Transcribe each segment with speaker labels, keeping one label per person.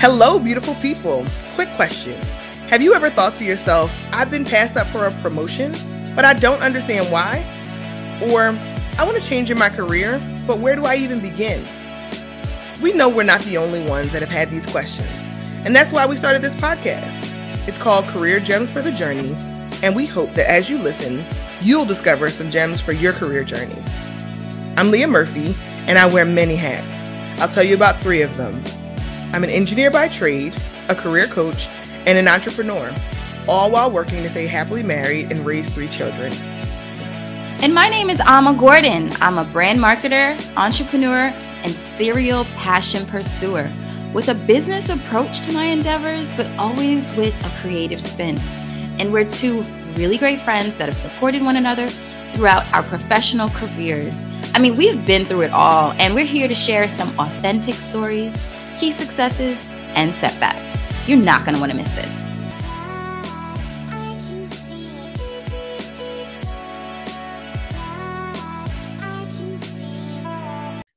Speaker 1: Hello, beautiful people. Quick question Have you ever thought to yourself, I've been passed up for a promotion, but I don't understand why? Or, I want to change in my career, but where do I even begin? We know we're not the only ones that have had these questions, and that's why we started this podcast. It's called Career Gems for the Journey, and we hope that as you listen, you'll discover some gems for your career journey. I'm Leah Murphy, and I wear many hats. I'll tell you about three of them. I'm an engineer by trade, a career coach, and an entrepreneur, all while working to stay happily married and raise three children.
Speaker 2: And my name is Ama Gordon. I'm a brand marketer, entrepreneur, and serial passion pursuer with a business approach to my endeavors, but always with a creative spin. And we're two really great friends that have supported one another throughout our professional careers. I mean, we've been through it all, and we're here to share some authentic stories key successes, and setbacks. You're not going to want to miss this.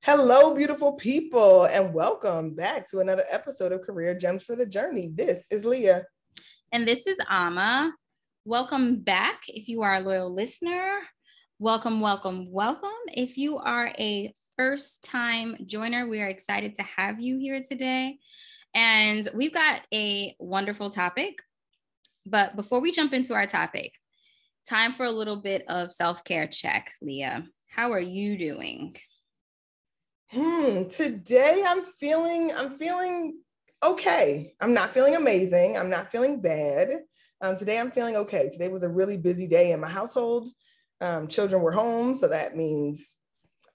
Speaker 1: Hello, beautiful people, and welcome back to another episode of Career Gems for the Journey. This is Leah.
Speaker 2: And this is Ama. Welcome back if you are a loyal listener. Welcome, welcome, welcome. If you are a first time joiner, we are excited to have you here today. And we've got a wonderful topic. But before we jump into our topic, time for a little bit of self care check. Leah, how are you doing?
Speaker 1: Hmm, today I'm feeling, I'm feeling okay. I'm not feeling amazing. I'm not feeling bad. Um, today I'm feeling okay. Today was a really busy day in my household. Um, children were home, so that means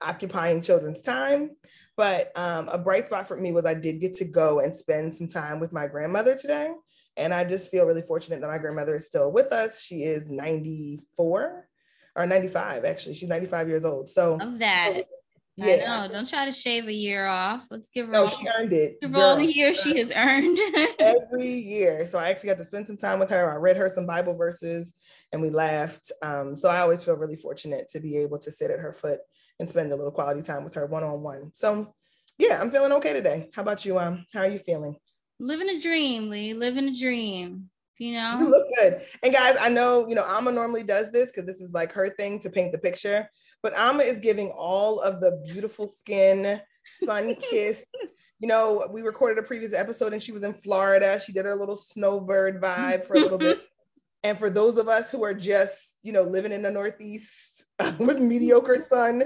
Speaker 1: occupying children's time. But um, a bright spot for me was I did get to go and spend some time with my grandmother today. And I just feel really fortunate that my grandmother is still with us. She is 94 or 95, actually. She's 95 years old. So,
Speaker 2: of that. Yeah. I know. Don't try to shave a year off. Let's give her. No,
Speaker 1: all, she earned it.
Speaker 2: Give her all the years she has earned.
Speaker 1: every year. So I actually got to spend some time with her. I read her some Bible verses, and we laughed. Um, so I always feel really fortunate to be able to sit at her foot and spend a little quality time with her one on one. So, yeah, I'm feeling okay today. How about you? Um, how are you feeling?
Speaker 2: Living a dream, Lee. Living a dream. You know,
Speaker 1: you look good. And guys, I know you know Ama normally does this because this is like her thing to paint the picture, but Ama is giving all of the beautiful skin, sun kissed. you know, we recorded a previous episode and she was in Florida. She did her little snowbird vibe for a little bit. And for those of us who are just, you know, living in the Northeast, with mediocre sun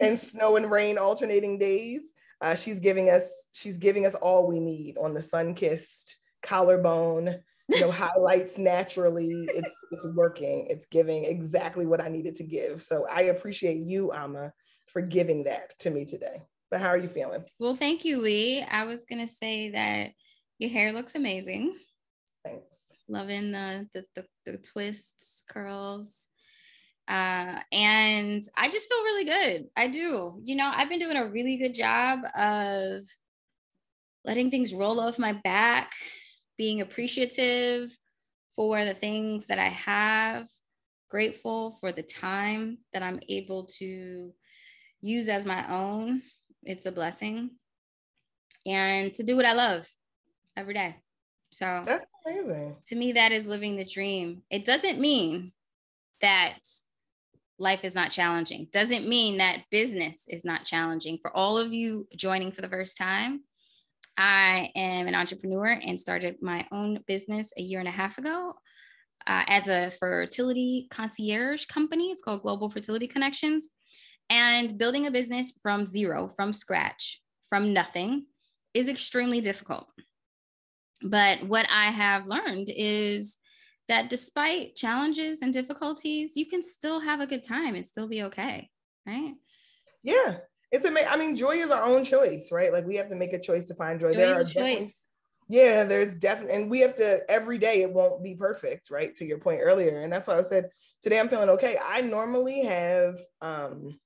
Speaker 1: and snow and rain alternating days. Uh, she's giving us she's giving us all we need on the sun-kissed collarbone. You know, highlights naturally. It's it's working. It's giving exactly what I needed to give. So I appreciate you, Ama, for giving that to me today. But how are you feeling?
Speaker 2: Well, thank you, Lee. I was gonna say that your hair looks amazing.
Speaker 1: Thanks.
Speaker 2: Loving the the, the, the twists, curls. Uh, and I just feel really good. I do. You know, I've been doing a really good job of letting things roll off my back, being appreciative for the things that I have, grateful for the time that I'm able to use as my own. It's a blessing. And to do what I love every day. So
Speaker 1: that's amazing.
Speaker 2: To me, that is living the dream. It doesn't mean that life is not challenging. Doesn't mean that business is not challenging. For all of you joining for the first time, I am an entrepreneur and started my own business a year and a half ago uh, as a fertility concierge company. It's called Global Fertility Connections. And building a business from zero, from scratch, from nothing is extremely difficult. But what I have learned is that despite challenges and difficulties, you can still have a good time and still be okay, right?
Speaker 1: Yeah, it's amazing. I mean, joy is our own choice, right? Like we have to make a choice to find joy.
Speaker 2: joy there are choice.
Speaker 1: Yeah, there's definitely, and we have to every day. It won't be perfect, right? To your point earlier, and that's why I said today I'm feeling okay. I normally have, um,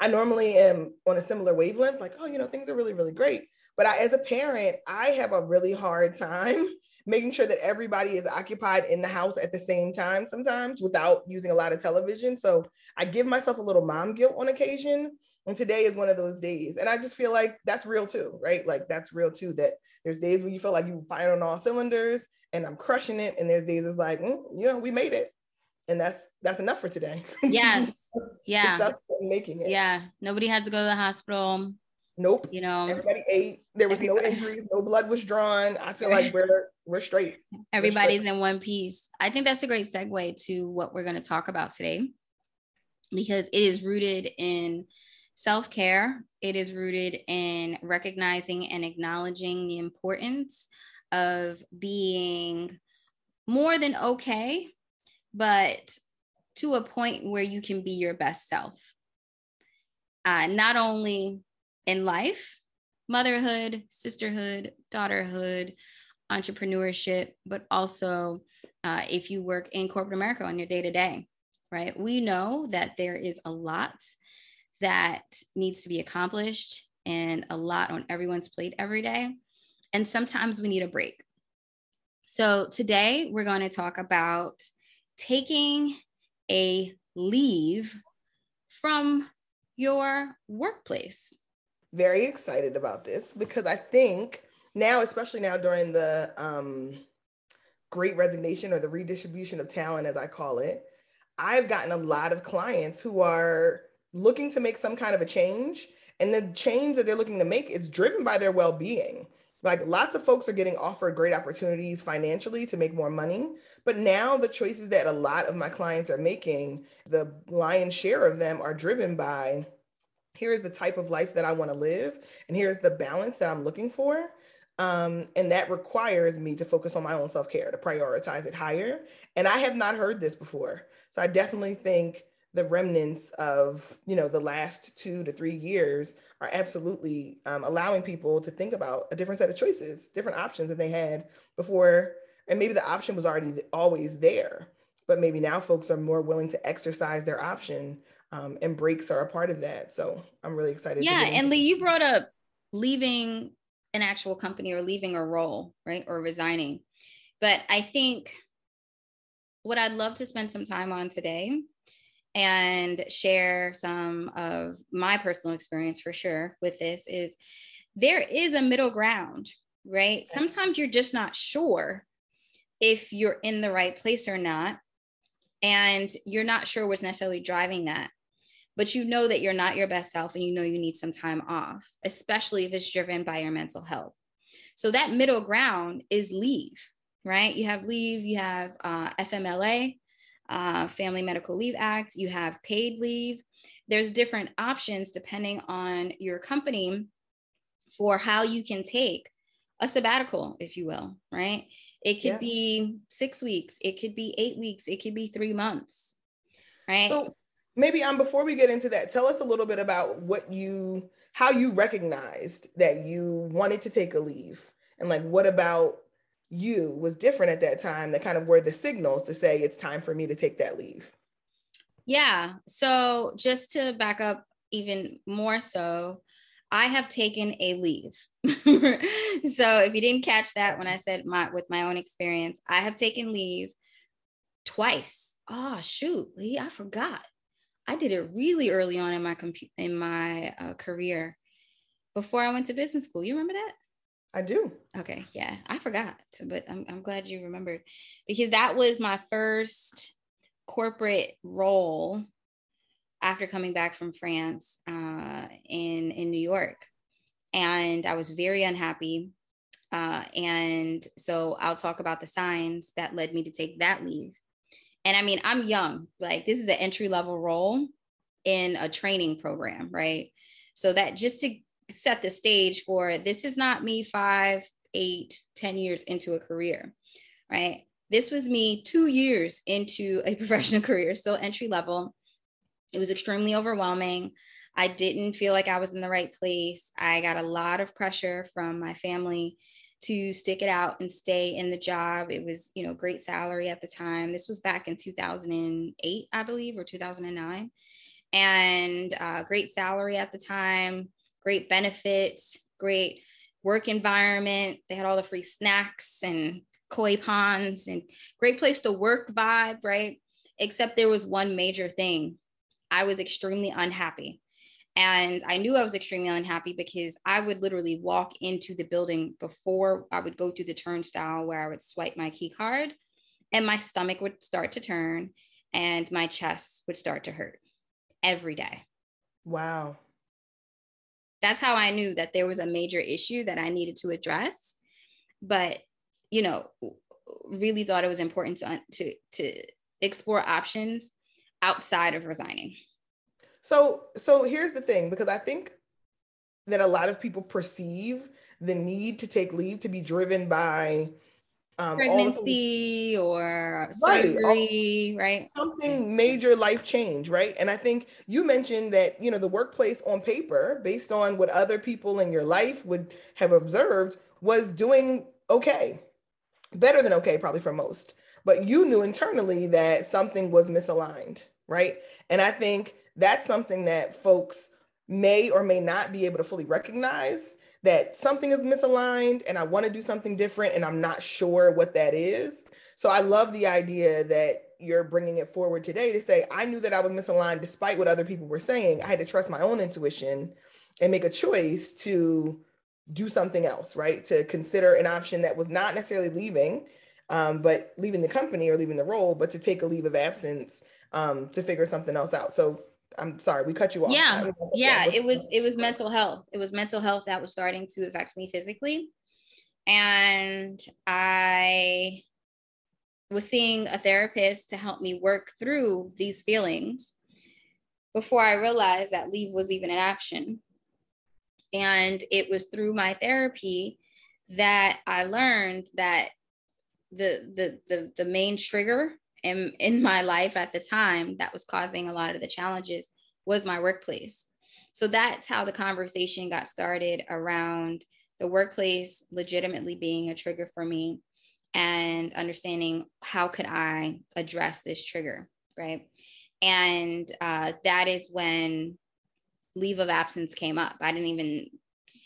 Speaker 1: I normally am on a similar wavelength, like, oh, you know, things are really, really great. But I, as a parent, I have a really hard time making sure that everybody is occupied in the house at the same time sometimes without using a lot of television. So I give myself a little mom guilt on occasion And today is one of those days. And I just feel like that's real too, right? Like that's real too, that there's days when you feel like you fire on all cylinders and I'm crushing it. And there's days it's like, mm, you know, we made it. And that's that's enough for today.
Speaker 2: Yes. Yeah.
Speaker 1: Successful in making it.
Speaker 2: Yeah. Nobody had to go to the hospital.
Speaker 1: Nope.
Speaker 2: You know,
Speaker 1: everybody ate. There was everybody. no injuries, no blood was drawn. I feel like we're we're straight.
Speaker 2: Everybody's
Speaker 1: we're straight.
Speaker 2: in one piece. I think that's a great segue to what we're going to talk about today because it is rooted in self care, it is rooted in recognizing and acknowledging the importance of being more than okay, but to a point where you can be your best self. Uh, not only in life, motherhood, sisterhood, daughterhood, entrepreneurship, but also uh, if you work in corporate America on your day to day, right? We know that there is a lot that needs to be accomplished and a lot on everyone's plate every day. And sometimes we need a break. So today we're going to talk about taking a leave from your workplace
Speaker 1: very excited about this because I think now, especially now during the um, great resignation or the redistribution of talent, as I call it, I've gotten a lot of clients who are looking to make some kind of a change. And the change that they're looking to make is driven by their well being. Like lots of folks are getting offered great opportunities financially to make more money. But now the choices that a lot of my clients are making, the lion's share of them are driven by here's the type of life that I want to live, and here's the balance that I'm looking for. Um, and that requires me to focus on my own self care, to prioritize it higher. And I have not heard this before. So I definitely think the remnants of you know the last two to three years are absolutely um, allowing people to think about a different set of choices different options that they had before and maybe the option was already always there but maybe now folks are more willing to exercise their option um, and breaks are a part of that. So I'm really excited.
Speaker 2: Yeah, and Lee, you brought up leaving an actual company or leaving a role, right, or resigning. But I think what I'd love to spend some time on today and share some of my personal experience for sure with this is there is a middle ground, right? Sometimes you're just not sure if you're in the right place or not. And you're not sure what's necessarily driving that but you know that you're not your best self and you know you need some time off, especially if it's driven by your mental health. So that middle ground is leave, right? You have leave, you have uh, FMLA, uh, Family Medical Leave Act, you have paid leave. There's different options depending on your company for how you can take a sabbatical, if you will, right? It could yeah. be six weeks, it could be eight weeks, it could be three months, right?
Speaker 1: So maybe um before we get into that tell us a little bit about what you how you recognized that you wanted to take a leave and like what about you was different at that time that kind of were the signals to say it's time for me to take that leave.
Speaker 2: Yeah. So just to back up even more so i have taken a leave. So if you didn't catch that when i said my with my own experience i have taken leave twice. Oh shoot lee i forgot. I did it really early on in my compu- in my uh, career before I went to business school. You remember that?
Speaker 1: I do.
Speaker 2: Okay, yeah, I forgot, but I'm I'm glad you remembered because that was my first corporate role after coming back from France uh, in in New York, and I was very unhappy. Uh, and so I'll talk about the signs that led me to take that leave. And I mean, I'm young, like this is an entry level role in a training program, right? So that just to set the stage for this is not me five, eight, ten years into a career, right? This was me two years into a professional career, still entry level. It was extremely overwhelming. I didn't feel like I was in the right place. I got a lot of pressure from my family to stick it out and stay in the job. It was, you know, great salary at the time. This was back in 2008, I believe, or 2009. And uh, great salary at the time, great benefits, great work environment. They had all the free snacks and koi ponds and great place to work vibe, right? Except there was one major thing. I was extremely unhappy. And I knew I was extremely unhappy because I would literally walk into the building before I would go through the turnstile where I would swipe my key card, and my stomach would start to turn and my chest would start to hurt every day.
Speaker 1: Wow.
Speaker 2: That's how I knew that there was a major issue that I needed to address. But, you know, really thought it was important to, to, to explore options outside of resigning.
Speaker 1: So, so here's the thing, because I think that a lot of people perceive the need to take leave to be driven by
Speaker 2: um, pregnancy or surgery, right, right?
Speaker 1: Something major life change, right? And I think you mentioned that you know the workplace on paper, based on what other people in your life would have observed, was doing okay, better than okay, probably for most. But you knew internally that something was misaligned, right? And I think that's something that folks may or may not be able to fully recognize that something is misaligned and I want to do something different and I'm not sure what that is. So I love the idea that you're bringing it forward today to say, I knew that I was misaligned despite what other people were saying. I had to trust my own intuition and make a choice to do something else, right? To consider an option that was not necessarily leaving, um, but leaving the company or leaving the role, but to take a leave of absence um, to figure something else out. So I'm sorry, we cut you off.
Speaker 2: Yeah, yeah. It was it was mental health. It was mental health that was starting to affect me physically, and I was seeing a therapist to help me work through these feelings before I realized that leave was even an option. And it was through my therapy that I learned that the the the, the main trigger in, in my life at the time that was causing a lot of the challenges was my workplace. So that's how the conversation got started around the workplace legitimately being a trigger for me and understanding how could I address this trigger, right? And uh, that is when leave of absence came up. I didn't even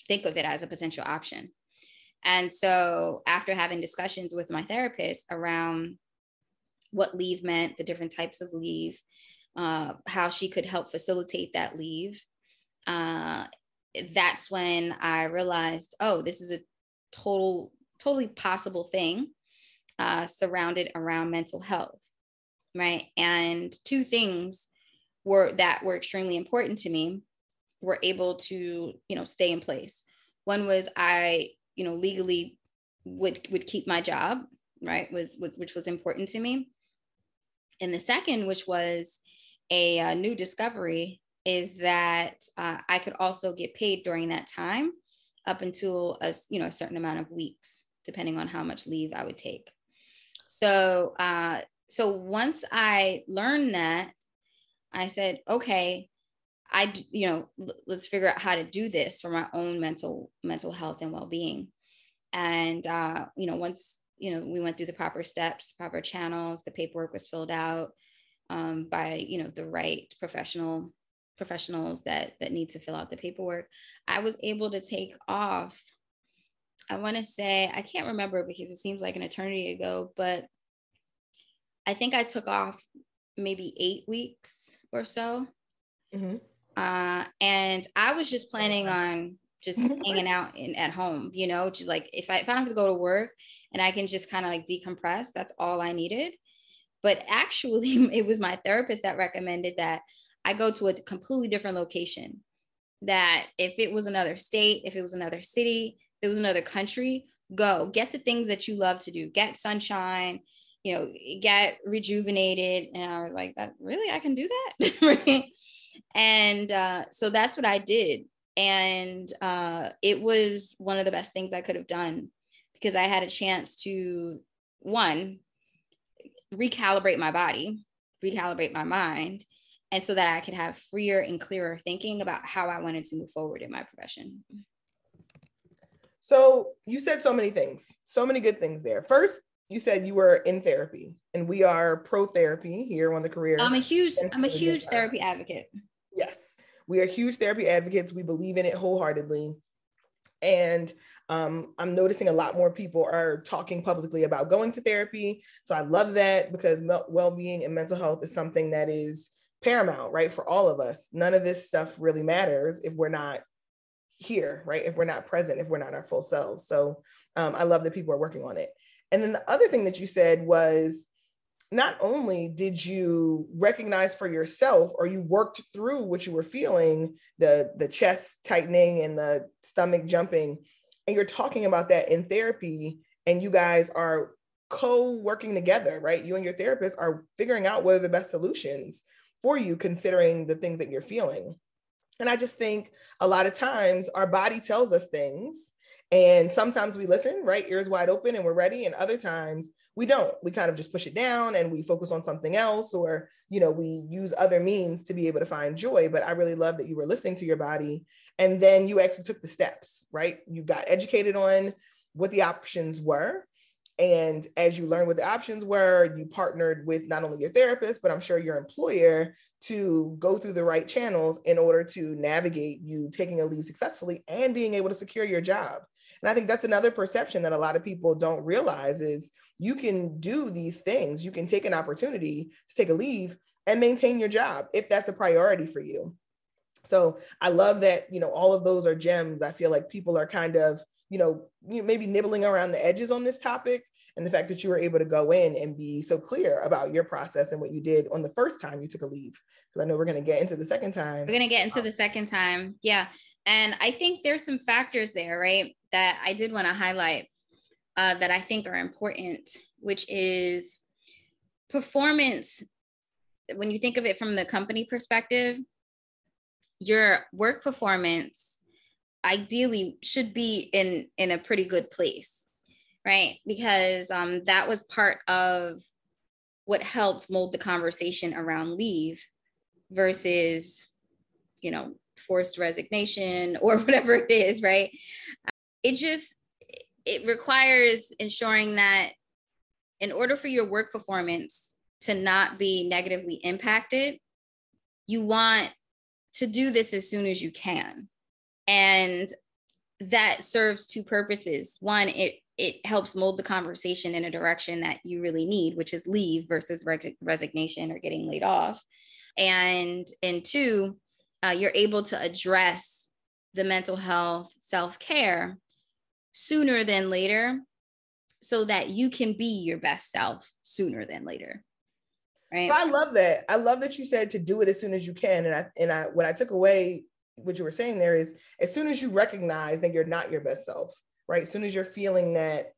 Speaker 2: think of it as a potential option. And so after having discussions with my therapist around what leave meant, the different types of leave, uh, how she could help facilitate that leave. Uh, that's when I realized, oh, this is a total, totally possible thing uh, surrounded around mental health, right? And two things were that were extremely important to me were able to, you know, stay in place. One was I, you know, legally would would keep my job, right? Was which was important to me. And the second, which was a, a new discovery, is that uh, I could also get paid during that time up until a you know a certain amount of weeks, depending on how much leave I would take. So uh, so once I learned that, I said, okay, I you know let's figure out how to do this for my own mental mental health and well being. And uh, you know once you know we went through the proper steps the proper channels the paperwork was filled out um, by you know the right professional professionals that that need to fill out the paperwork. I was able to take off i want to say i can't remember because it seems like an eternity ago but i think i took off maybe eight weeks or so. Mm-hmm. uh, and i was just planning on just hanging out in at home, you know, just like if I if I don't have to go to work and I can just kind of like decompress, that's all I needed. But actually, it was my therapist that recommended that I go to a completely different location. That if it was another state, if it was another city, if it was another country, go get the things that you love to do, get sunshine, you know, get rejuvenated. And I was like, that really, I can do that. And uh, so that's what I did and uh, it was one of the best things I could have done because I had a chance to one recalibrate my body, recalibrate my mind, and so that I could have freer and clearer thinking about how I wanted to move forward in my profession.
Speaker 1: So you said so many things, so many good things there. First, you said you were in therapy, and we are pro therapy here on the career.
Speaker 2: I'm a huge, I'm a huge therapy advocate.
Speaker 1: Yes. We are huge therapy advocates. We believe in it wholeheartedly. And um, I'm noticing a lot more people are talking publicly about going to therapy. So I love that because well being and mental health is something that is paramount, right? For all of us. None of this stuff really matters if we're not here, right? If we're not present, if we're not our full selves. So um, I love that people are working on it. And then the other thing that you said was not only did you recognize for yourself or you worked through what you were feeling, the, the chest tightening and the stomach jumping, and you're talking about that in therapy, and you guys are co-working together, right? You and your therapist are figuring out what are the best solutions for you, considering the things that you're feeling. And I just think a lot of times our body tells us things and sometimes we listen, right? Ears wide open and we're ready. And other times we don't. We kind of just push it down and we focus on something else, or, you know, we use other means to be able to find joy. But I really love that you were listening to your body. And then you actually took the steps, right? You got educated on what the options were. And as you learned what the options were, you partnered with not only your therapist, but I'm sure your employer to go through the right channels in order to navigate you taking a leave successfully and being able to secure your job. And I think that's another perception that a lot of people don't realize is you can do these things. You can take an opportunity to take a leave and maintain your job if that's a priority for you. So I love that, you know, all of those are gems. I feel like people are kind of, you know, maybe nibbling around the edges on this topic. And the fact that you were able to go in and be so clear about your process and what you did on the first time you took a leave. Because I know we're going to get into the second time.
Speaker 2: We're going to get into um, the second time. Yeah. And I think there's some factors there, right? that I did want to highlight uh, that I think are important, which is performance. When you think of it from the company perspective, your work performance ideally should be in in a pretty good place, right? Because um, that was part of what helped mold the conversation around leave versus, you know, forced resignation or whatever it is, right? it just it requires ensuring that in order for your work performance to not be negatively impacted you want to do this as soon as you can. And that serves two purposes. One it it helps mold the conversation in a direction that you really need which is leave versus resignation or getting laid off. And and two uh, you're able to address the mental health self-care sooner than later so that you can be your best self sooner than later.
Speaker 1: Right. I love that. I love that you said to do it as soon as you can. And I and I what I took away what you were saying there is as soon as you recognize that you're not your best self, right? As soon as you're feeling that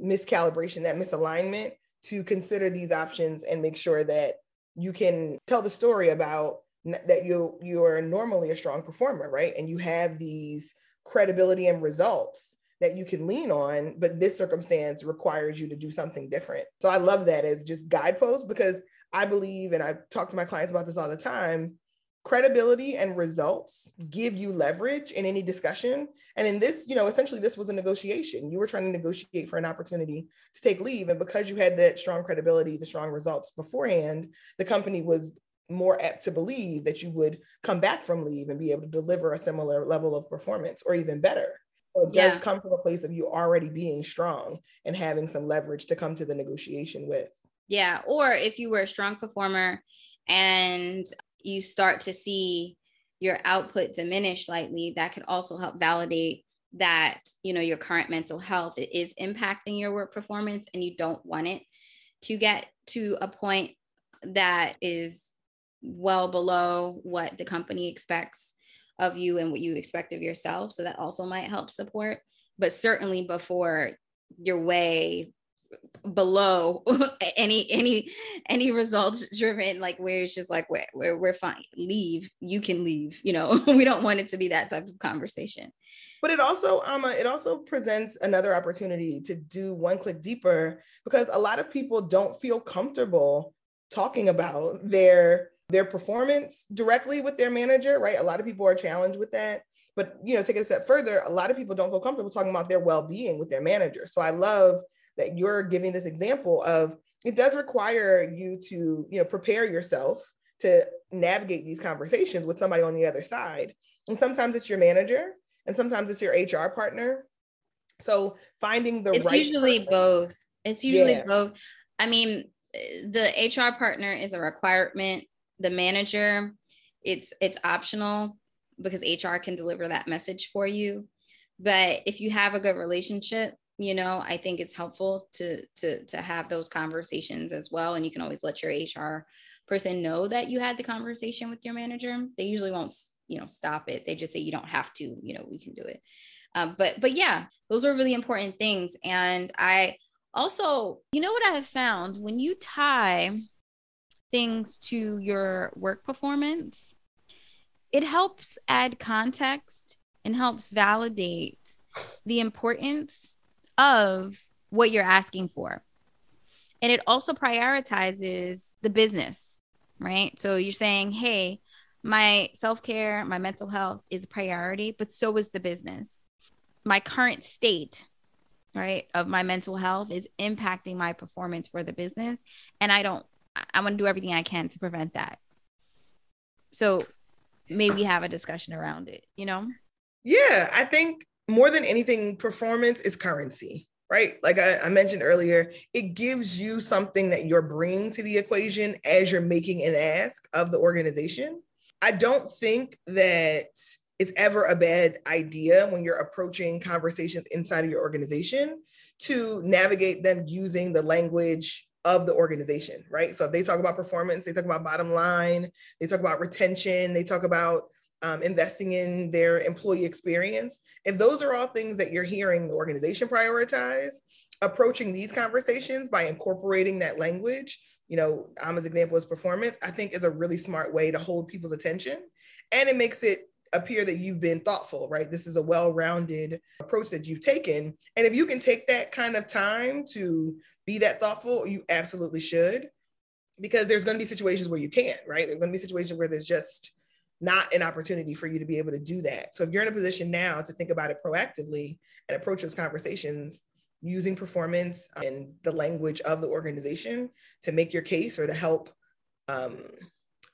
Speaker 1: miscalibration, that misalignment, to consider these options and make sure that you can tell the story about that you you are normally a strong performer, right? And you have these credibility and results that you can lean on, but this circumstance requires you to do something different. So I love that as just guideposts because I believe, and I talk to my clients about this all the time, credibility and results give you leverage in any discussion. And in this, you know, essentially this was a negotiation. You were trying to negotiate for an opportunity to take leave. And because you had that strong credibility, the strong results beforehand, the company was more apt to believe that you would come back from leave and be able to deliver a similar level of performance or even better. So it does yeah. come from a place of you already being strong and having some leverage to come to the negotiation with.
Speaker 2: Yeah. Or if you were a strong performer and you start to see your output diminish slightly, that could also help validate that you know your current mental health is impacting your work performance and you don't want it to get to a point that is well below what the company expects of you and what you expect of yourself. So that also might help support. But certainly before you're way below any any any results driven like where it's just like we're, we're, we're fine leave you can leave you know we don't want it to be that type of conversation
Speaker 1: but it also um it also presents another opportunity to do one click deeper because a lot of people don't feel comfortable talking about their their performance directly with their manager, right? A lot of people are challenged with that. But you know, take it a step further, a lot of people don't feel comfortable talking about their well-being with their manager. So I love that you're giving this example of it does require you to, you know, prepare yourself to navigate these conversations with somebody on the other side. And sometimes it's your manager, and sometimes it's your HR partner. So finding the
Speaker 2: it's
Speaker 1: right
Speaker 2: usually person. both. It's usually yeah. both. I mean, eh, the HR partner is a requirement the manager, it's it's optional because HR can deliver that message for you. But if you have a good relationship, you know, I think it's helpful to to to have those conversations as well. And you can always let your HR person know that you had the conversation with your manager. They usually won't, you know, stop it. They just say you don't have to. You know, we can do it. Uh, but but yeah, those are really important things. And I also, you know what I have found when you tie things to your work performance, it helps add context and helps validate the importance of what you're asking for. And it also prioritizes the business, right? So you're saying, hey, my self care, my mental health is a priority, but so is the business. My current state, right, of my mental health is impacting my performance for the business. And I don't, I want to do everything I can to prevent that. So maybe have a discussion around it, you know?
Speaker 1: Yeah, I think more than anything, performance is currency, right? Like I, I, mentioned earlier, it gives you something that you're bringing to the equation as you're making an ask of the organization. I don't think that it's ever a bad idea when you're approaching conversations inside of your organization to navigate them using the language of the organization, right? So if they talk about performance, they talk about bottom line, they talk about retention, they talk about um, investing in their employee experience. If those are all things that you're hearing the organization prioritize, approaching these conversations by incorporating that language, you know, Ama's example is performance, I think is a really smart way to hold people's attention. And it makes it appear that you've been thoughtful, right? This is a well rounded approach that you've taken. And if you can take that kind of time to be that thoughtful, you absolutely should, because there's going to be situations where you can't, right? There's going to be situations where there's just not an opportunity for you to be able to do that. So if you're in a position now to think about it proactively and approach those conversations using performance and the language of the organization to make your case or to help um,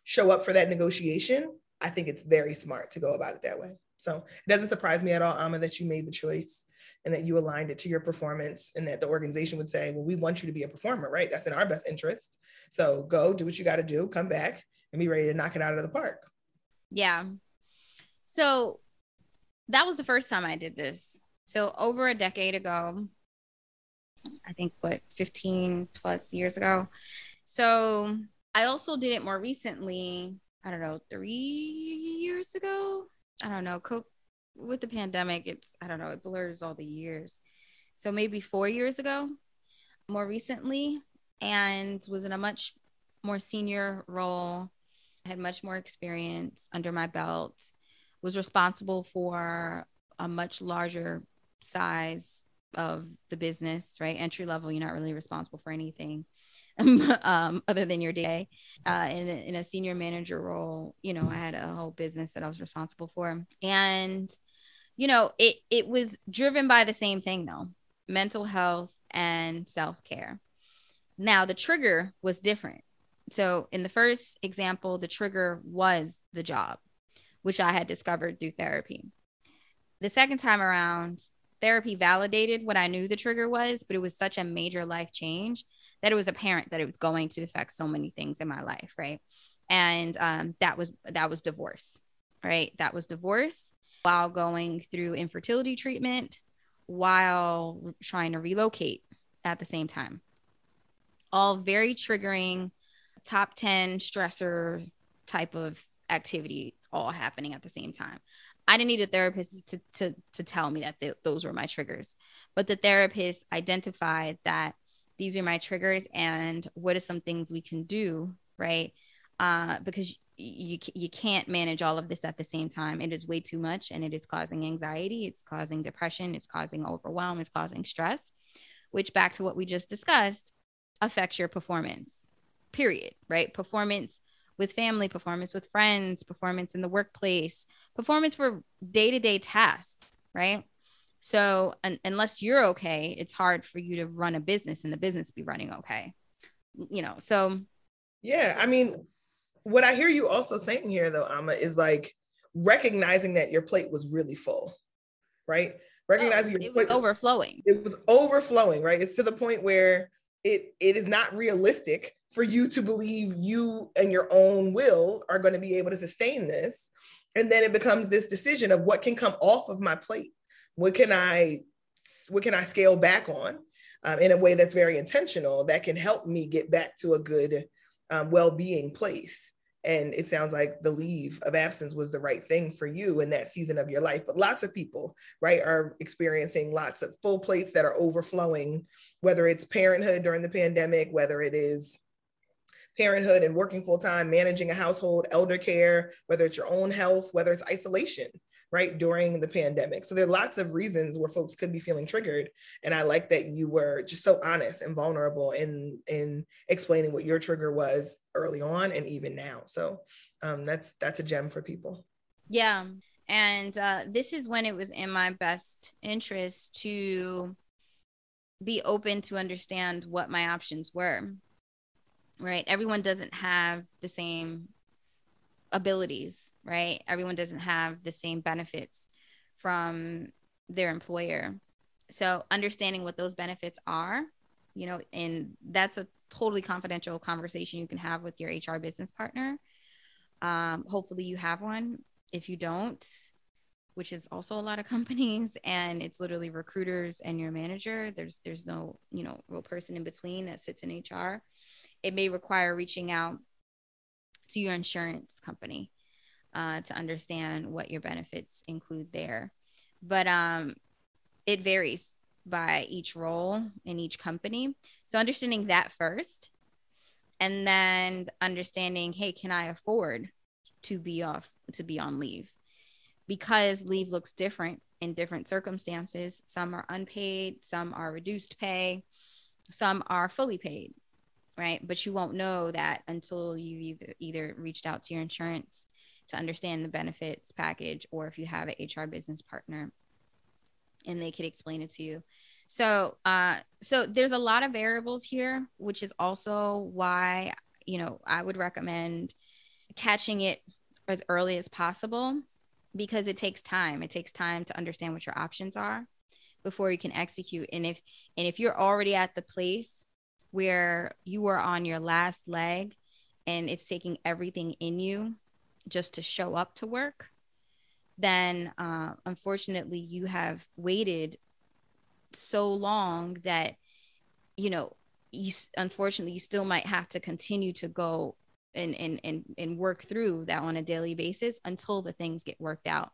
Speaker 1: show up for that negotiation, I think it's very smart to go about it that way. So it doesn't surprise me at all, Ama, that you made the choice and that you aligned it to your performance and that the organization would say, well, we want you to be a performer, right? That's in our best interest. So go do what you got to do, come back and be ready to knock it out of the park.
Speaker 2: Yeah. So that was the first time I did this. So over a decade ago, I think what 15 plus years ago. So I also did it more recently, I don't know, 3 years ago. I don't know, co- with the pandemic, it's I don't know, it blurs all the years. So maybe 4 years ago, more recently and was in a much more senior role had much more experience under my belt, was responsible for a much larger size of the business, right? Entry level, you're not really responsible for anything um, other than your day. Uh, in, a, in a senior manager role, you know, I had a whole business that I was responsible for. And, you know, it, it was driven by the same thing though mental health and self care. Now, the trigger was different. So in the first example, the trigger was the job, which I had discovered through therapy. The second time around, therapy validated what I knew the trigger was, but it was such a major life change that it was apparent that it was going to affect so many things in my life, right? And um, that was that was divorce, right? That was divorce while going through infertility treatment, while trying to relocate at the same time. All very triggering top 10 stressor type of activity all happening at the same time. I didn't need a therapist to, to, to tell me that th- those were my triggers, but the therapist identified that these are my triggers and what are some things we can do, right? Uh, because you, you can't manage all of this at the same time. It is way too much and it is causing anxiety, it's causing depression, it's causing overwhelm, it's causing stress, which back to what we just discussed affects your performance period, right? Performance with family, performance with friends, performance in the workplace, performance for day to day tasks, right? So, un- unless you're okay, it's hard for you to run a business and the business be running okay, you know? So,
Speaker 1: yeah, I mean, what I hear you also saying here, though, Ama, is like recognizing that your plate was really full, right? Oh, recognizing
Speaker 2: oh, your it was plate, overflowing.
Speaker 1: It was overflowing, right? It's to the point where it it is not realistic for you to believe you and your own will are going to be able to sustain this. And then it becomes this decision of what can come off of my plate. What can I what can I scale back on um, in a way that's very intentional that can help me get back to a good um, well-being place? And it sounds like the leave of absence was the right thing for you in that season of your life but lots of people right are experiencing lots of full plates that are overflowing whether it's parenthood during the pandemic whether it is parenthood and working full time managing a household elder care whether it's your own health whether it's isolation right during the pandemic. So there are lots of reasons where folks could be feeling triggered and i like that you were just so honest and vulnerable in in explaining what your trigger was early on and even now. So um, that's that's a gem for people.
Speaker 2: Yeah and uh, this is when it was in my best interest to be open to understand what my options were right? Everyone doesn't have the same abilities, right? Everyone doesn't have the same benefits from their employer. So understanding what those benefits are, you know, and that's a totally confidential conversation you can have with your HR business partner. Um, hopefully you have one. If you don't, which is also a lot of companies and it's literally recruiters and your manager there's there's no you know real person in between that sits in hr it may require reaching out to your insurance company uh, to understand what your benefits include there. But um, it varies by each role in each company. So understanding that first, and then understanding, hey, can I afford to be off to be on leave? Because leave looks different in different circumstances. Some are unpaid, some are reduced pay, some are fully paid right? But you won't know that until you either either reached out to your insurance to understand the benefits package, or if you have an HR business partner, and they could explain it to you. So, uh, so there's a lot of variables here, which is also why you know I would recommend catching it as early as possible because it takes time. It takes time to understand what your options are before you can execute. And if and if you're already at the place where you are on your last leg and it's taking everything in you just to show up to work, then uh, unfortunately you have waited so long that, you know, you unfortunately you still might have to continue to go and and and, and work through that on a daily basis until the things get worked out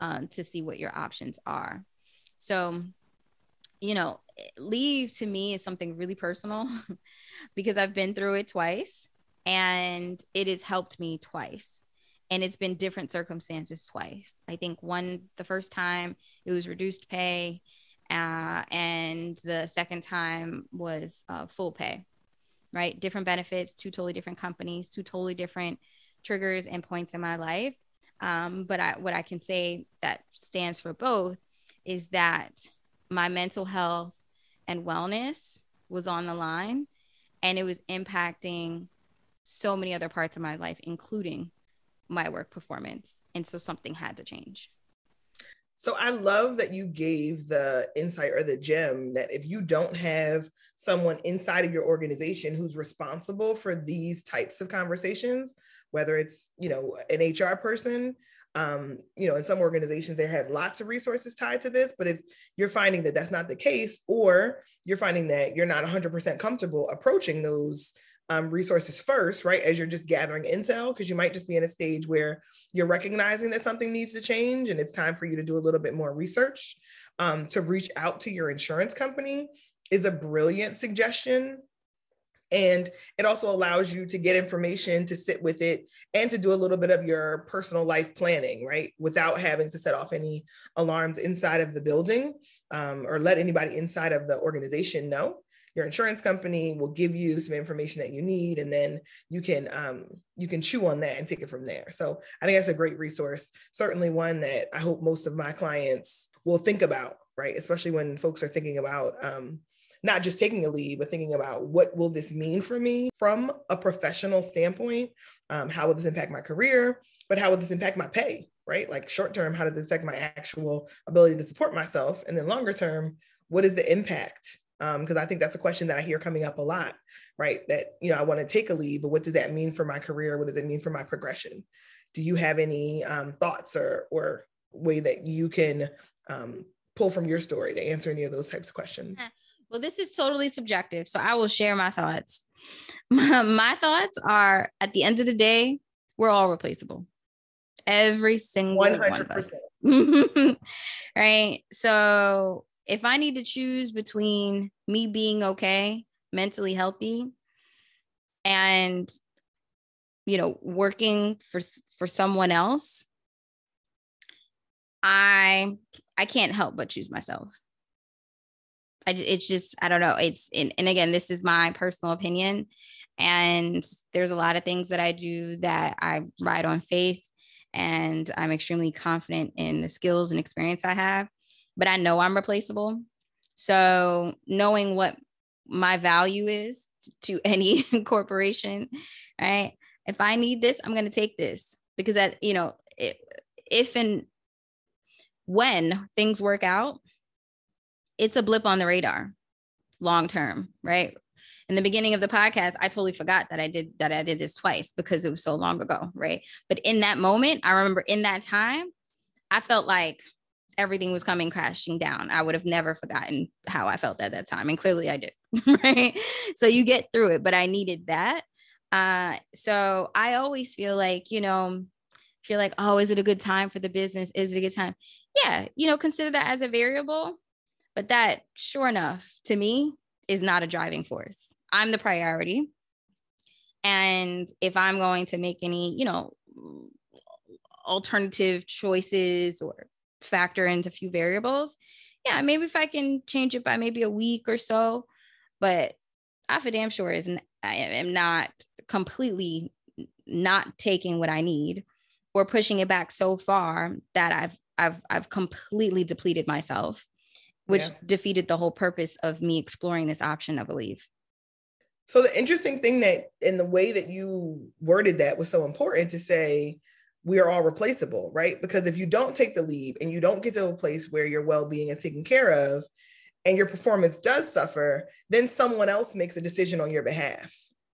Speaker 2: um, to see what your options are. So you know, leave to me is something really personal because I've been through it twice and it has helped me twice. And it's been different circumstances twice. I think one, the first time it was reduced pay, uh, and the second time was uh, full pay, right? Different benefits, two totally different companies, two totally different triggers and points in my life. Um, but I, what I can say that stands for both is that my mental health and wellness was on the line and it was impacting so many other parts of my life including my work performance. And so something had to change.
Speaker 1: So I love that you gave the insight or the gem that if you don't have someone inside of your organization who's responsible for these types of conversations, whether it's, you know, an HR person, um, you know, in some organizations, they have lots of resources tied to this. But if you're finding that that's not the case, or you're finding that you're not 100% comfortable approaching those um, resources first, right, as you're just gathering intel, because you might just be in a stage where you're recognizing that something needs to change and it's time for you to do a little bit more research. Um, to reach out to your insurance company is a brilliant suggestion and it also allows you to get information to sit with it and to do a little bit of your personal life planning, right? Without having to set off any alarms inside of the building um, or let anybody inside of the organization know. Your insurance company will give you some information that you need, and then you can um, you can chew on that and take it from there. So I think that's a great resource. Certainly one that I hope most of my clients will think about, right? Especially when folks are thinking about um, not just taking a lead, but thinking about what will this mean for me from a professional standpoint? Um, how will this impact my career? But how will this impact my pay? Right? Like short term, how does it affect my actual ability to support myself? And then longer term, what is the impact because um, I think that's a question that I hear coming up a lot, right? That, you know, I want to take a leave, but what does that mean for my career? What does it mean for my progression? Do you have any um, thoughts or, or way that you can um, pull from your story to answer any of those types of questions?
Speaker 2: Well, this is totally subjective. So I will share my thoughts. my thoughts are at the end of the day, we're all replaceable. Every single 100%. one of us. right. So if I need to choose between me being okay, mentally healthy, and you know, working for for someone else, I I can't help but choose myself. I, it's just I don't know. It's and, and again, this is my personal opinion, and there's a lot of things that I do that I ride on faith, and I'm extremely confident in the skills and experience I have but I know I'm replaceable. So knowing what my value is to any corporation, right? If I need this, I'm going to take this because that, you know, if and when things work out, it's a blip on the radar long term, right? In the beginning of the podcast, I totally forgot that I did that I did this twice because it was so long ago, right? But in that moment, I remember in that time, I felt like everything was coming crashing down. I would have never forgotten how I felt at that time. And clearly I did. Right. So you get through it, but I needed that. Uh, so I always feel like, you know, feel like, oh, is it a good time for the business? Is it a good time? Yeah, you know, consider that as a variable. But that, sure enough, to me, is not a driving force. I'm the priority. And if I'm going to make any, you know, alternative choices or factor into a few variables, yeah, maybe if I can change it by maybe a week or so, but I for damn sure is I am not completely not taking what I need or pushing it back so far that I've I've I've completely depleted myself, which yeah. defeated the whole purpose of me exploring this option of a leave.
Speaker 1: So the interesting thing that in the way that you worded that was so important to say we are all replaceable, right? Because if you don't take the leave and you don't get to a place where your well being is taken care of and your performance does suffer, then someone else makes a decision on your behalf,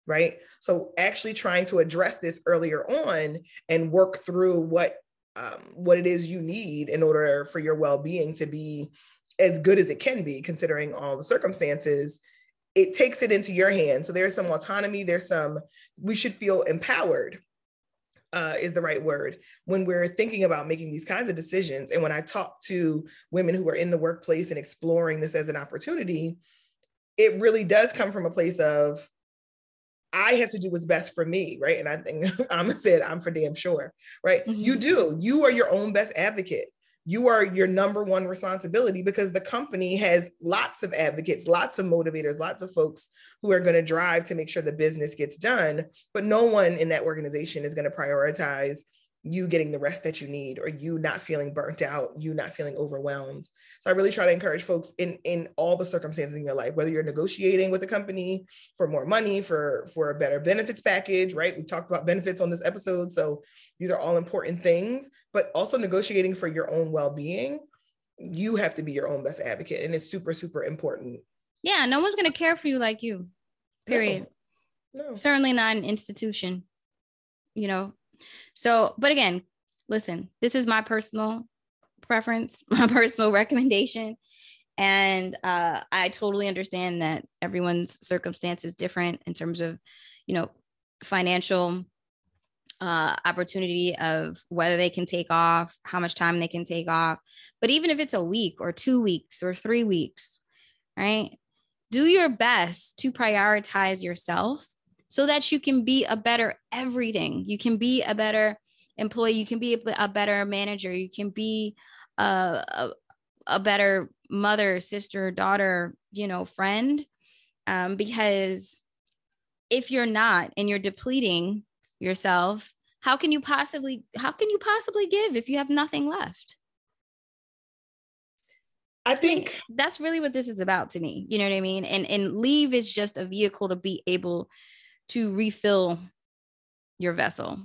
Speaker 1: right? So actually trying to address this earlier on and work through what um, what it is you need in order for your well being to be as good as it can be, considering all the circumstances. It takes it into your hands. So there's some autonomy. There's some. We should feel empowered uh, is the right word when we're thinking about making these kinds of decisions. And when I talk to women who are in the workplace and exploring this as an opportunity, it really does come from a place of, I have to do what's best for me, right? And I think I'm said, I'm for damn sure, right? Mm-hmm. You do. You are your own best advocate you are your number one responsibility because the company has lots of advocates, lots of motivators, lots of folks who are going to drive to make sure the business gets done. But no one in that organization is going to prioritize you getting the rest that you need or you not feeling burnt out you not feeling overwhelmed. So i really try to encourage folks in in all the circumstances in your life whether you're negotiating with a company for more money for for a better benefits package right? We talked about benefits on this episode so these are all important things but also negotiating for your own well-being you have to be your own best advocate and it's super super important.
Speaker 2: Yeah no one's going to care for you like you period. No. no. certainly not an institution you know so, but again, listen, this is my personal preference, my personal recommendation. And uh, I totally understand that everyone's circumstance is different in terms of, you know, financial uh, opportunity of whether they can take off, how much time they can take off. But even if it's a week or two weeks or three weeks, right? Do your best to prioritize yourself so that you can be a better everything. You can be a better employee. You can be a, better manager. You can be a, a, a, better mother, sister, daughter, you know, friend. Um, because if you're not and you're depleting yourself, how can you possibly how can you possibly give if you have nothing left?
Speaker 1: I think
Speaker 2: that's really what this is about to me. You know what I mean? And and leave is just a vehicle to be able to refill your vessel,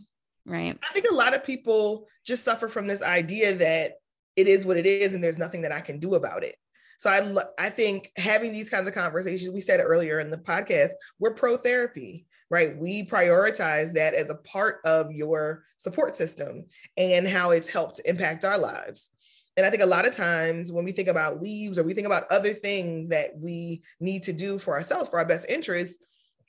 Speaker 2: right?
Speaker 1: I think a lot of people just suffer from this idea that it is what it is and there's nothing that I can do about it. So I I think having these kinds of conversations, we said earlier in the podcast, we're pro therapy, right? We prioritize that as a part of your support system and how it's helped impact our lives. And I think a lot of times when we think about leaves or we think about other things that we need to do for ourselves for our best interests,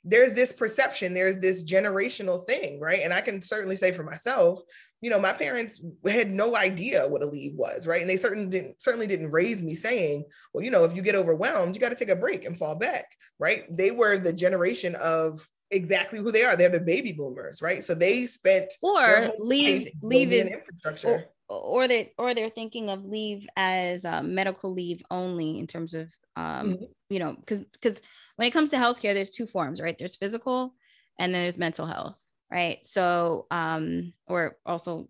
Speaker 1: there's this perception, there's this generational thing, right? And I can certainly say for myself, you know, my parents had no idea what a leave was, right? And they certainly didn't certainly didn't raise me saying, well, you know, if you get overwhelmed, you got to take a break and fall back, right? They were the generation of exactly who they are. They're the baby boomers, right? So they spent
Speaker 2: or leave leave is infrastructure. Or, or they or they're thinking of leave as uh, medical leave only in terms of um, mm-hmm. you know because because when it comes to healthcare, there's two forms, right? There's physical and then there's mental health, right? So, um, or also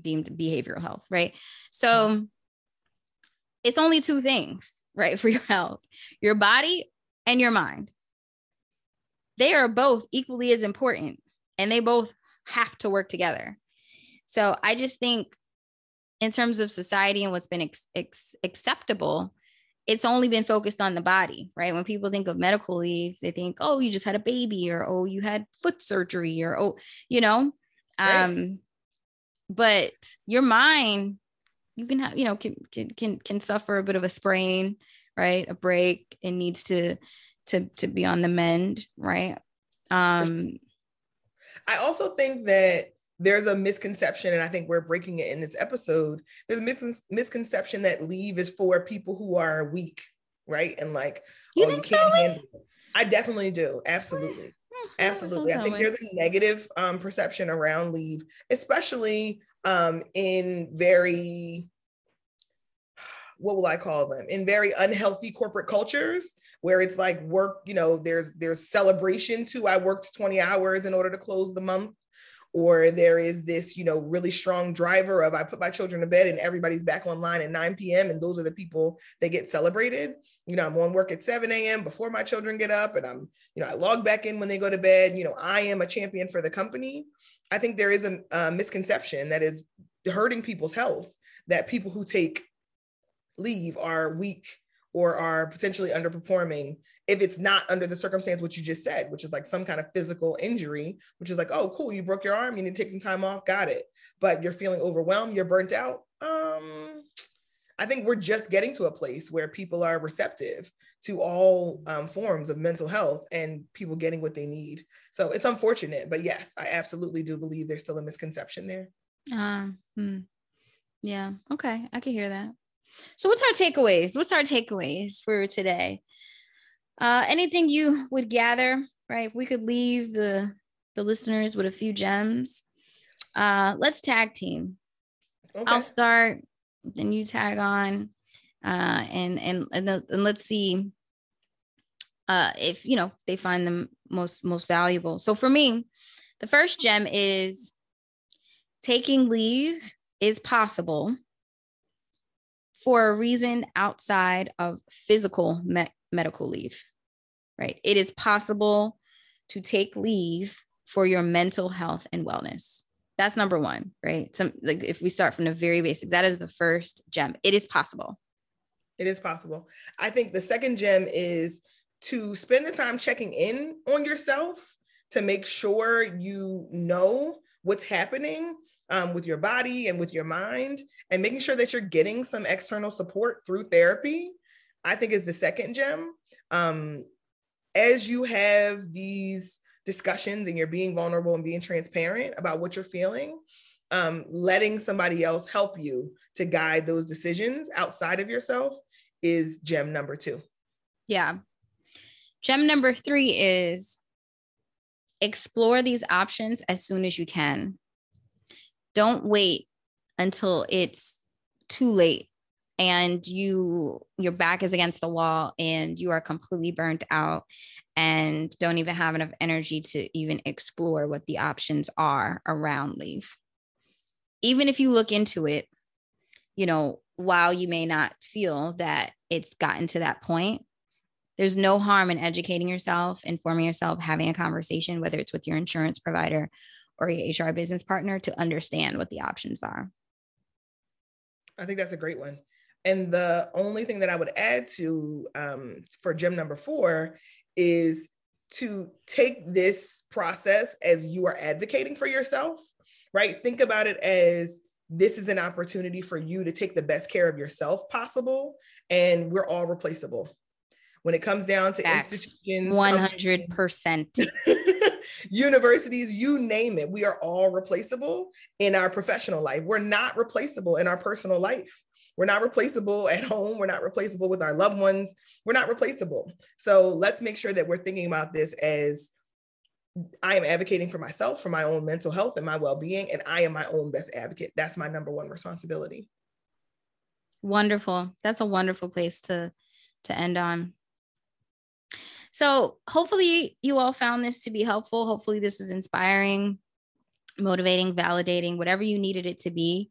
Speaker 2: deemed behavioral health, right? So it's only two things, right, for your health your body and your mind. They are both equally as important and they both have to work together. So I just think, in terms of society and what's been ex- ex- acceptable, it's only been focused on the body, right? When people think of medical leave, they think, oh, you just had a baby, or oh, you had foot surgery, or oh, you know. Right. Um, but your mind, you can have, you know, can can can suffer a bit of a sprain, right? A break. It needs to to to be on the mend, right? Um
Speaker 1: I also think that there's a misconception, and I think we're breaking it in this episode. There's a mis- misconception that leave is for people who are weak, right? And like, you oh, you can't handle it. I definitely do. Absolutely. Absolutely. I think there's a negative um, perception around leave, especially um, in very, what will I call them? In very unhealthy corporate cultures where it's like work, you know, there's there's celebration too. I worked 20 hours in order to close the month or there is this you know really strong driver of i put my children to bed and everybody's back online at 9 p.m and those are the people that get celebrated. You know i'm on work at 7 a.m before my children get up and i'm you know i log back in when they go to bed. You know i am a champion for the company. I think there is a, a misconception that is hurting people's health that people who take leave are weak or are potentially underperforming if it's not under the circumstance what you just said which is like some kind of physical injury which is like oh cool you broke your arm you need to take some time off got it. But you're feeling overwhelmed you're burnt out um i think we're just getting to a place where people are receptive to all um, forms of mental health and people getting what they need. So it's unfortunate but yes i absolutely do believe there's still a misconception there.
Speaker 2: Uh, hmm. yeah okay i can hear that so what's our takeaways? What's our takeaways for today? Uh, anything you would gather, right? If we could leave the the listeners with a few gems. Uh, let's tag team. Okay. I'll start, then you tag on, uh, and and and, the, and let's see uh, if you know they find them most most valuable. So for me, the first gem is taking leave is possible for a reason outside of physical me- medical leave, right? It is possible to take leave for your mental health and wellness. That's number one, right? Some like if we start from the very basics, that is the first gem. It is possible.
Speaker 1: It is possible. I think the second gem is to spend the time checking in on yourself to make sure you know what's happening um, with your body and with your mind and making sure that you're getting some external support through therapy i think is the second gem. Um, as you have these discussions and you're being vulnerable and being transparent about what you're feeling um, letting somebody else help you to guide those decisions outside of yourself is gem number two.
Speaker 2: Yeah. Gem number three is explore these options as soon as you can don't wait until it's too late and you your back is against the wall and you are completely burnt out and don't even have enough energy to even explore what the options are around leave even if you look into it you know while you may not feel that it's gotten to that point there's no harm in educating yourself informing yourself having a conversation whether it's with your insurance provider or your HR business partner to understand what the options are.
Speaker 1: I think that's a great one. And the only thing that I would add to um, for gem number four is to take this process as you are advocating for yourself, right? Think about it as this is an opportunity for you to take the best care of yourself possible. And we're all replaceable. When it comes down to Facts. institutions,
Speaker 2: 100%.
Speaker 1: universities, you name it, we are all replaceable in our professional life. We're not replaceable in our personal life. We're not replaceable at home. We're not replaceable with our loved ones. We're not replaceable. So let's make sure that we're thinking about this as I am advocating for myself, for my own mental health and my well being, and I am my own best advocate. That's my number one responsibility.
Speaker 2: Wonderful. That's a wonderful place to to end on. So, hopefully, you all found this to be helpful. Hopefully, this was inspiring, motivating, validating, whatever you needed it to be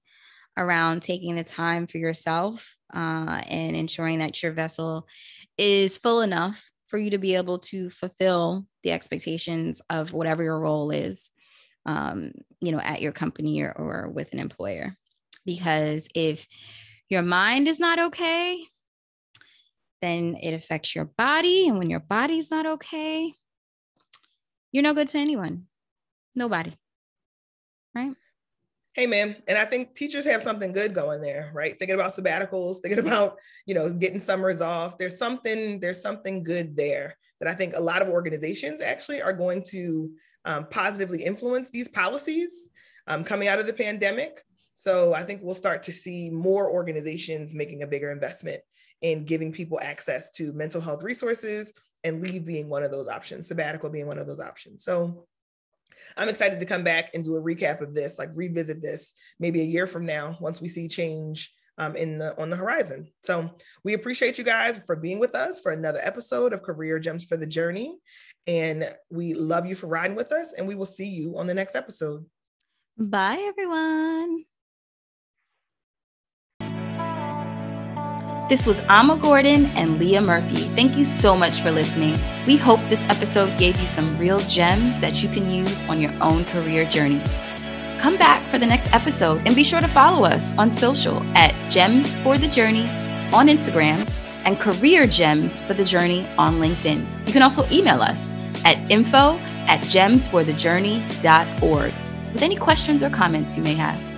Speaker 2: around taking the time for yourself uh, and ensuring that your vessel is full enough for you to be able to fulfill the expectations of whatever your role is um, you know at your company or, or with an employer because if your mind is not okay then it affects your body and when your body's not okay you're no good to anyone. Nobody. Right?
Speaker 1: Hey man and i think teachers have something good going there right? Thinking about sabbaticals thinking about you know getting summers off. There's something there's something good there that i think a lot of organizations actually are going to um, positively influence these policies um, coming out of the pandemic. So i think we'll start to see more organizations making a bigger investment in giving people access to mental health resources and leave being one of those options sabbatical being one of those options so I'm excited to come back and do a recap of this, like revisit this maybe a year from now once we see change um, in the on the horizon. So we appreciate you guys for being with us for another episode of Career Gems for the Journey, and we love you for riding with us. And we will see you on the next episode.
Speaker 2: Bye, everyone. This was Ama Gordon and Leah Murphy. Thank you so much for listening. We hope this episode gave you some real gems that you can use on your own career journey. Come back for the next episode and be sure to follow us on social at Gems for the Journey on Instagram and Career Gems for the Journey on LinkedIn. You can also email us at info at gemsforthejourney.org with any questions or comments you may have.